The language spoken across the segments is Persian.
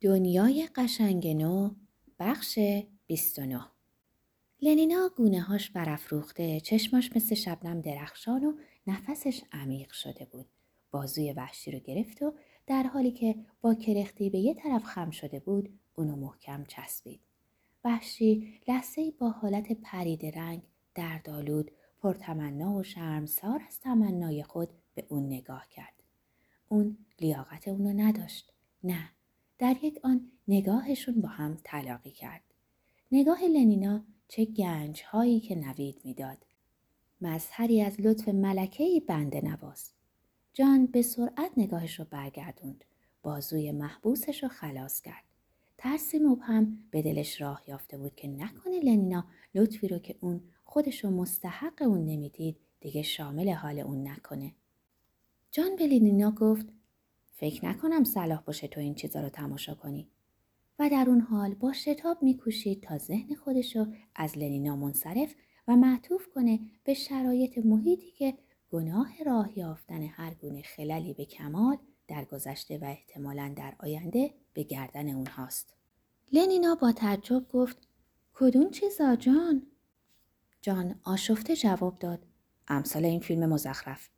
دنیای قشنگ نو بخش 29 لنینا گونه هاش برافروخته چشماش مثل شبنم درخشان و نفسش عمیق شده بود. بازوی وحشی رو گرفت و در حالی که با کرختی به یه طرف خم شده بود اونو محکم چسبید. وحشی لحظه با حالت پرید رنگ دردآلود پرتمنا و شرمسار از تمنای خود به اون نگاه کرد. اون لیاقت اونو نداشت. نه در یک آن نگاهشون با هم تلاقی کرد. نگاه لنینا چه گنج هایی که نوید می‌داد. مظهری از لطف ملکهی بنده نواز. جان به سرعت نگاهش رو برگردوند. بازوی محبوسش رو خلاص کرد. ترسی مبهم به دلش راه یافته بود که نکنه لنینا لطفی رو که اون خودش رو مستحق اون نمی‌دید دیگه شامل حال اون نکنه. جان به لنینا گفت فکر نکنم صلاح باشه تو این چیزا رو تماشا کنی. و در اون حال با شتاب میکوشید تا ذهن خودش رو از لنینا منصرف و معطوف کنه به شرایط محیطی که گناه راه یافتن هر گونه خللی به کمال در گذشته و احتمالا در آینده به گردن اونهاست. لنینا با تعجب گفت کدوم چیزا جان؟ جان آشفته جواب داد امثال این فیلم مزخرف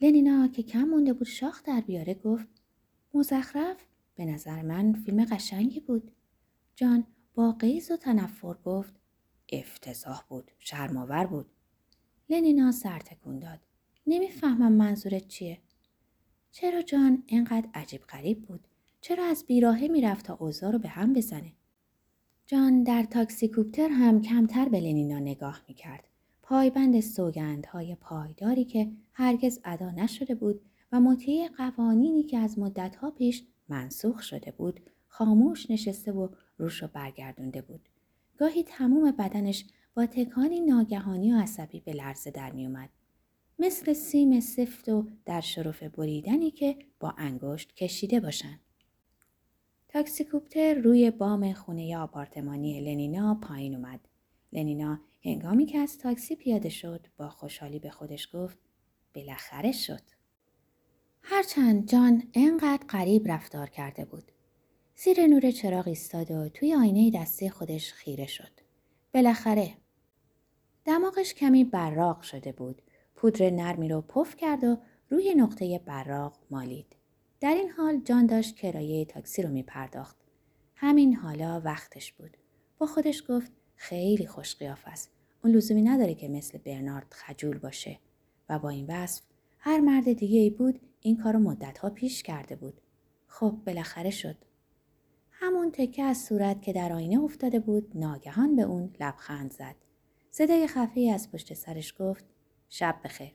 لنینا که کم مونده بود شاخ در بیاره گفت مزخرف به نظر من فیلم قشنگی بود. جان با قیز و تنفر گفت افتضاح بود. شرماور بود. لنینا سر تکون داد. نمی‌فهمم منظورت چیه؟ چرا جان اینقدر عجیب غریب بود؟ چرا از بیراهه می‌رفت تا اوضاع رو به هم بزنه؟ جان در تاکسی کوپتر هم کمتر به لنینا نگاه می‌کرد. پایبند سوگندهای پایداری که هرگز ادا نشده بود و مطیع قوانینی که از مدتها پیش منسوخ شده بود خاموش نشسته و روش رو برگردونده بود. گاهی تموم بدنش با تکانی ناگهانی و عصبی به لرزه در میومد. مثل سیم سفت و در شرف بریدنی که با انگشت کشیده باشند. تاکسی کوپتر روی بام خونه آپارتمانی لنینا پایین اومد. لنینا هنگامی که از تاکسی پیاده شد با خوشحالی به خودش گفت بالاخره شد. هرچند جان انقدر قریب رفتار کرده بود. زیر نور چراغ ایستاد و توی آینه دستی خودش خیره شد. بالاخره دماغش کمی براق شده بود. پودر نرمی رو پف کرد و روی نقطه براق مالید. در این حال جان داشت کرایه تاکسی رو می پرداخت. همین حالا وقتش بود. با خودش گفت خیلی خوش است. اون لزومی نداره که مثل برنارد خجول باشه و با این وصف هر مرد دیگه ای بود این کارو مدتها پیش کرده بود. خب بالاخره شد. همون تکه از صورت که در آینه افتاده بود ناگهان به اون لبخند زد. صدای خفی از پشت سرش گفت شب بخیر.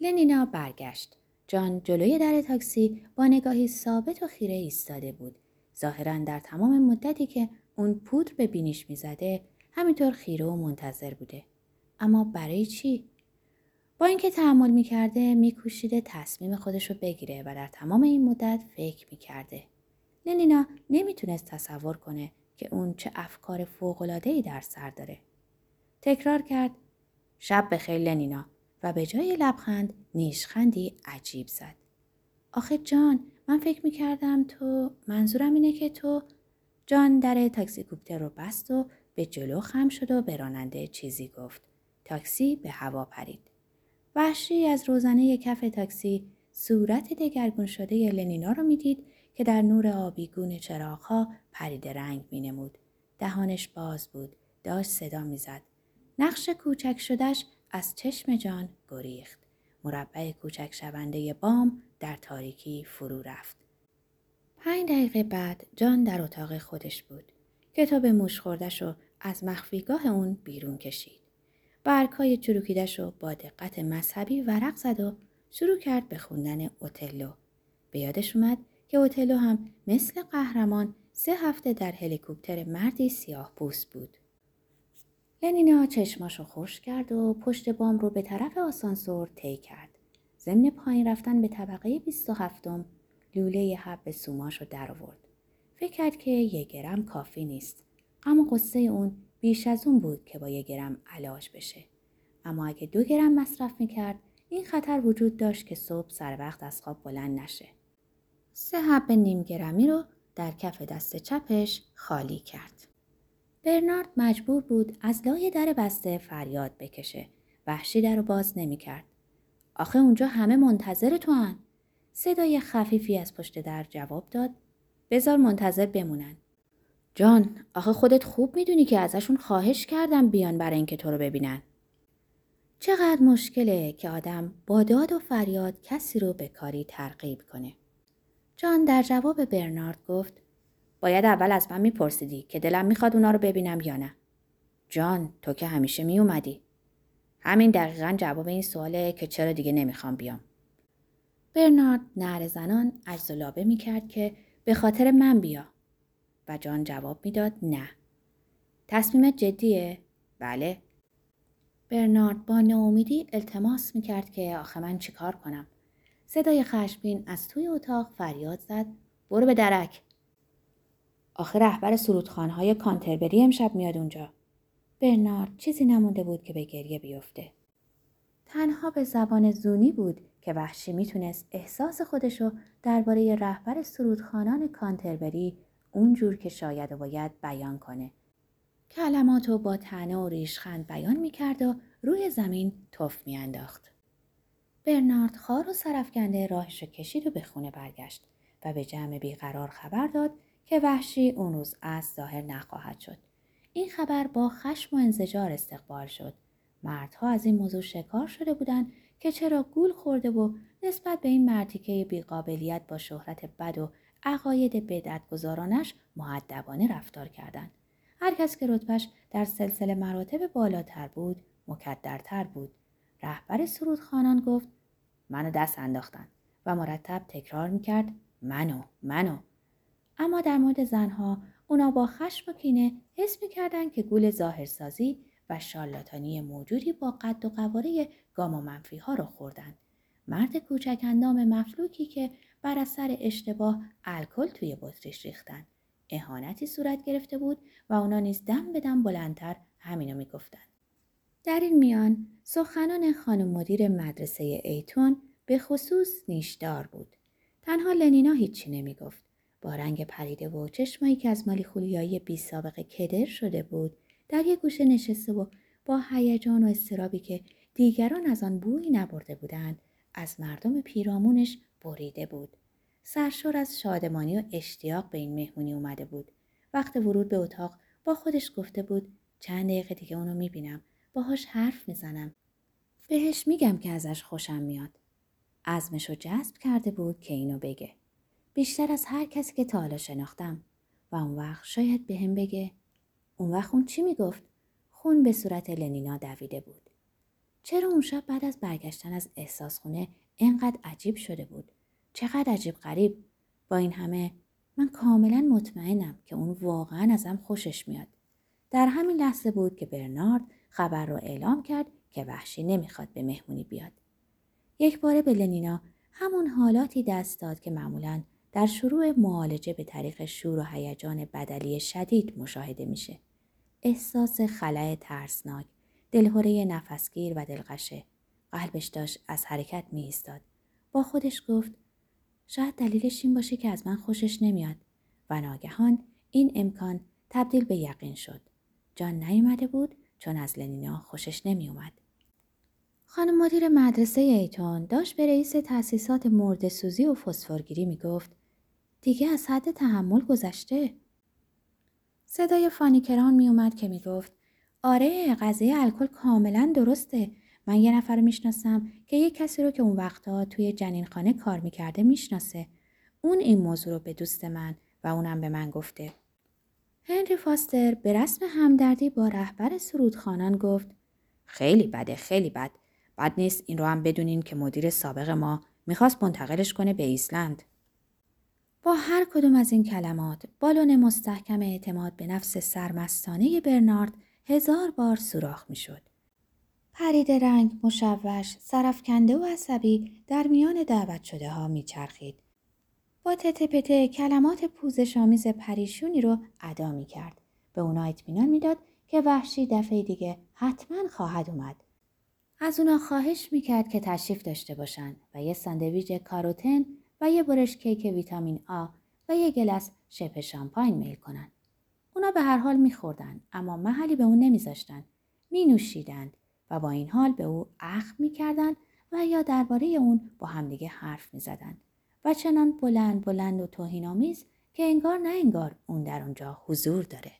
لنینا برگشت. جان جلوی در تاکسی با نگاهی ثابت و خیره ایستاده بود. ظاهرا در تمام مدتی که اون پودر به بینیش می‌زده همینطور خیره و منتظر بوده. اما برای چی؟ با اینکه تحمل می‌کرده میکوشیده تصمیم خودش رو بگیره و در تمام این مدت فکر می‌کرده. لنینا نمی‌تونست تصور کنه که اون چه افکار فوقلادهی در سر داره. تکرار کرد شب بخیر لنینا و به جای لبخند نیشخندی عجیب زد. آخه جان من فکر می‌کردم تو منظورم اینه که تو جان در تاکسی کوپتر رو بست و به جلو خم شد و به راننده چیزی گفت. تاکسی به هوا پرید. وحشی از روزنه کف تاکسی صورت دگرگون شده لنینا را می‌دید که در نور آبیگون چراغها پرید رنگ می نمود. دهانش باز بود. داشت صدا می‌زد. نقش کوچک شدش از چشم جان گریخت. مربع کوچک شونده بام در تاریکی فرو رفت. پنج دقیقه بعد جان در اتاق خودش بود. کتاب موش خوردش رو از مخفیگاه اون بیرون کشید. برگهای چروکیدش رو با دقت مذهبی ورق زد و شروع کرد به خوندن اوتلو. به یادش اومد که اوتلو هم مثل قهرمان سه هفته در هلیکوپتر مردی سیاه پوست بود. لنینا چشماشو خوش کرد و پشت بام رو به طرف آسانسور طی کرد. ضمن پایین رفتن به طبقه 27 لوله حب سوماش رو در آورد. فکر کرد که یه گرم کافی نیست. اما قصه اون بیش از اون بود که با یک گرم علاج بشه. اما اگه دو گرم مصرف می‌کرد این خطر وجود داشت که صبح سر وقت از خواب بلند نشه. سه حب نیم گرمی رو در کف دست چپش خالی کرد. برنارد مجبور بود از لای در بسته فریاد بکشه. وحشی در رو باز نمی کرد. آخه اونجا همه منتظر تو هن. صدای خفیفی از پشت در جواب داد. بذار منتظر بمونن. جان آخه خودت خوب می‌دونی که ازشون خواهش کردم بیان برای اینکه تو رو ببینن. چقدر مشکله که آدم با داد و فریاد کسی رو به کاری ترغیب کنه. جان در جواب برنارد گفت باید اول از من میپرسیدی که دلم می‌خواد اونا رو ببینم یا نه. جان تو که همیشه میومدی. همین دقیقا جواب این سواله که چرا دیگه نمی‌خوام بیام. برنارد نهر زنان عجز لابه می‌کرد که به خاطر من بیا. و جان جواب می‌داد نه. تصمیمت جدیه؟ بله. برنارد با ناامیدی التماس می‌کرد که آخه من چیکار کنم؟ صدای خشمگین از توی اتاق فریاد زد برو به درک آخه رهبر سرودخانهای کانتربری امشب میاد اونجا برنارد چیزی نمونده بود که به گریه بیفته تنها به زبان زونی بود که وحشی می‌تونست احساس خودشو درباره رهبر سرودخانان کانتربری اونجور که شاید و باید بیان کنه کلماتو با تنه و ریشخند بیان می‌کرد و روی زمین تف میانداخت برنارد خار و سرفکنده راهش کشید و به خونه برگشت و به جمع بیقرار خبر داد که وحشی اون روز از ظاهر نخواهد شد. این خبر با خشم و انزجار استقبال شد. مردها از این موضوع شکار شده بودند که چرا گول خورده و نسبت به این مرتیکه بیقابلیت با شهرت بد و عقاید بدعتگذارانش معدبانه رفتار کردند. هر کس که رتبش در سلسله مراتب بالاتر بود مکدرتر بود. رهبر سرودخانان گفت منو دست انداختن و مرتب تکرار می‌کرد منو منو اما در مورد زنها اونا با خشم و کینه حس می‌کردن که گول ظاهرسازی و شالاتانی موجودی با قد و قواره گام و منفی ها رو خوردن. مرد کوچک اندام مفلوکی که بر اثر اشتباه الکل توی بطریش ریختن. اهانتی صورت گرفته بود و اونا نیز دم به دم بلندتر همینو می‌گفتن. در این میان سخنان خانم مدیر مدرسه ایتون به خصوص نیشدار بود. تنها لنینا هیچی نمی‌گفت. با رنگ پریده و چشمایی که از مالی خولیایی بی سابقه کدر شده بود در یک گوشه نشسته و با هیجان و استرابی که دیگران از آن بویی نبرده بودند از مردم پیرامونش بریده بود. سرشور از شادمانی و اشتیاق به این مهمونی اومده بود. وقت ورود به اتاق با خودش گفته بود چند دقیقه دیگه اونو می‌بینم. باهاش حرف می‌زنم. بهش میگم که ازش خوشم میاد. عزمش رو جذب کرده بود که اینو بگه. بیشتر از هر کسی که تا حالا شناختم. و اون وقت شاید به بگه. اون وقت اون چی می‌گفت؟ خون به صورت لنینا دویده بود. چرا اون شب بعد از برگشتن از احساس خونه انقدر عجیب شده بود؟ چقدر عجیب غریب؟ با این همه من کاملا مطمئنم که اون واقعا ازم خوشش میاد. در همین لحظه بود که برنارد خبر را اعلام کرد که وحشی نمی‌خواد به مهمونی بیاد. یک باره به لنینا همون حالاتی دست داد که معمولا در شروع معالجه به طریق شور و هیجان بدلی شدید مشاهده میشه. احساس خلع ترسناک، دلهوره نفسگیر و دلقشه. قلبش داشت از حرکت می ایستاد. با خودش گفت شاید دلیلش این باشه که از من خوشش نمیاد و ناگهان این امکان تبدیل به یقین شد. جان نیومده بود چون از لنینا خوشش نمیومد. خانم مدیر مدرسه ایتون داشت به رئیس تأسیسات مرد سوزی و فسفرگیری می‌گفت دیگه از حد تحمل گذشته. صدای فانیکران می اومد که می گفت آره قضیه الکل کاملا درسته. من یه نفر می‌شناسم که یه کسی رو که اون وقتا توی جنین خانه کار می‌کرده می‌شناسه. اون این موضوع رو به دوست من و اونم به من گفته. هنری فاستر به رسم همدردی با رهبر سرودخانان گفت خیلی بده خیلی بد. بد نیست این رو هم بدونین که مدیر سابق ما می‌خواست منتقلش کنه به ایسلند. با هر کدوم از این کلمات بالون مستحکم اعتماد به نفس سرمستانه برنارد هزار بار سوراخ می‌شد. پرید رنگ مشوش سرفکنده و عصبی در میان دعوت شده ها میچرخید. با تته پته کلمات پوزشامیز پریشونی رو ادا می کرد. به اونا اطمینان می‌داد که وحشی دفعه دیگه حتما خواهد اومد. از اونا خواهش می‌کرد که تشریف داشته باشند و یه ساندویج کاروتن و یه برش کیک ویتامین آ و یه گلس شپ شامپاین میل کنند. اونا به هر حال میخوردن اما محلی به او نمیذاشتند. می نوشیدند و با این حال به او اخم می‌کردند و یا درباره اون با همدیگه حرف می‌زدند و چنان بلند بلند و توهینآمیز که انگار نه انگار اون در اونجا حضور داره.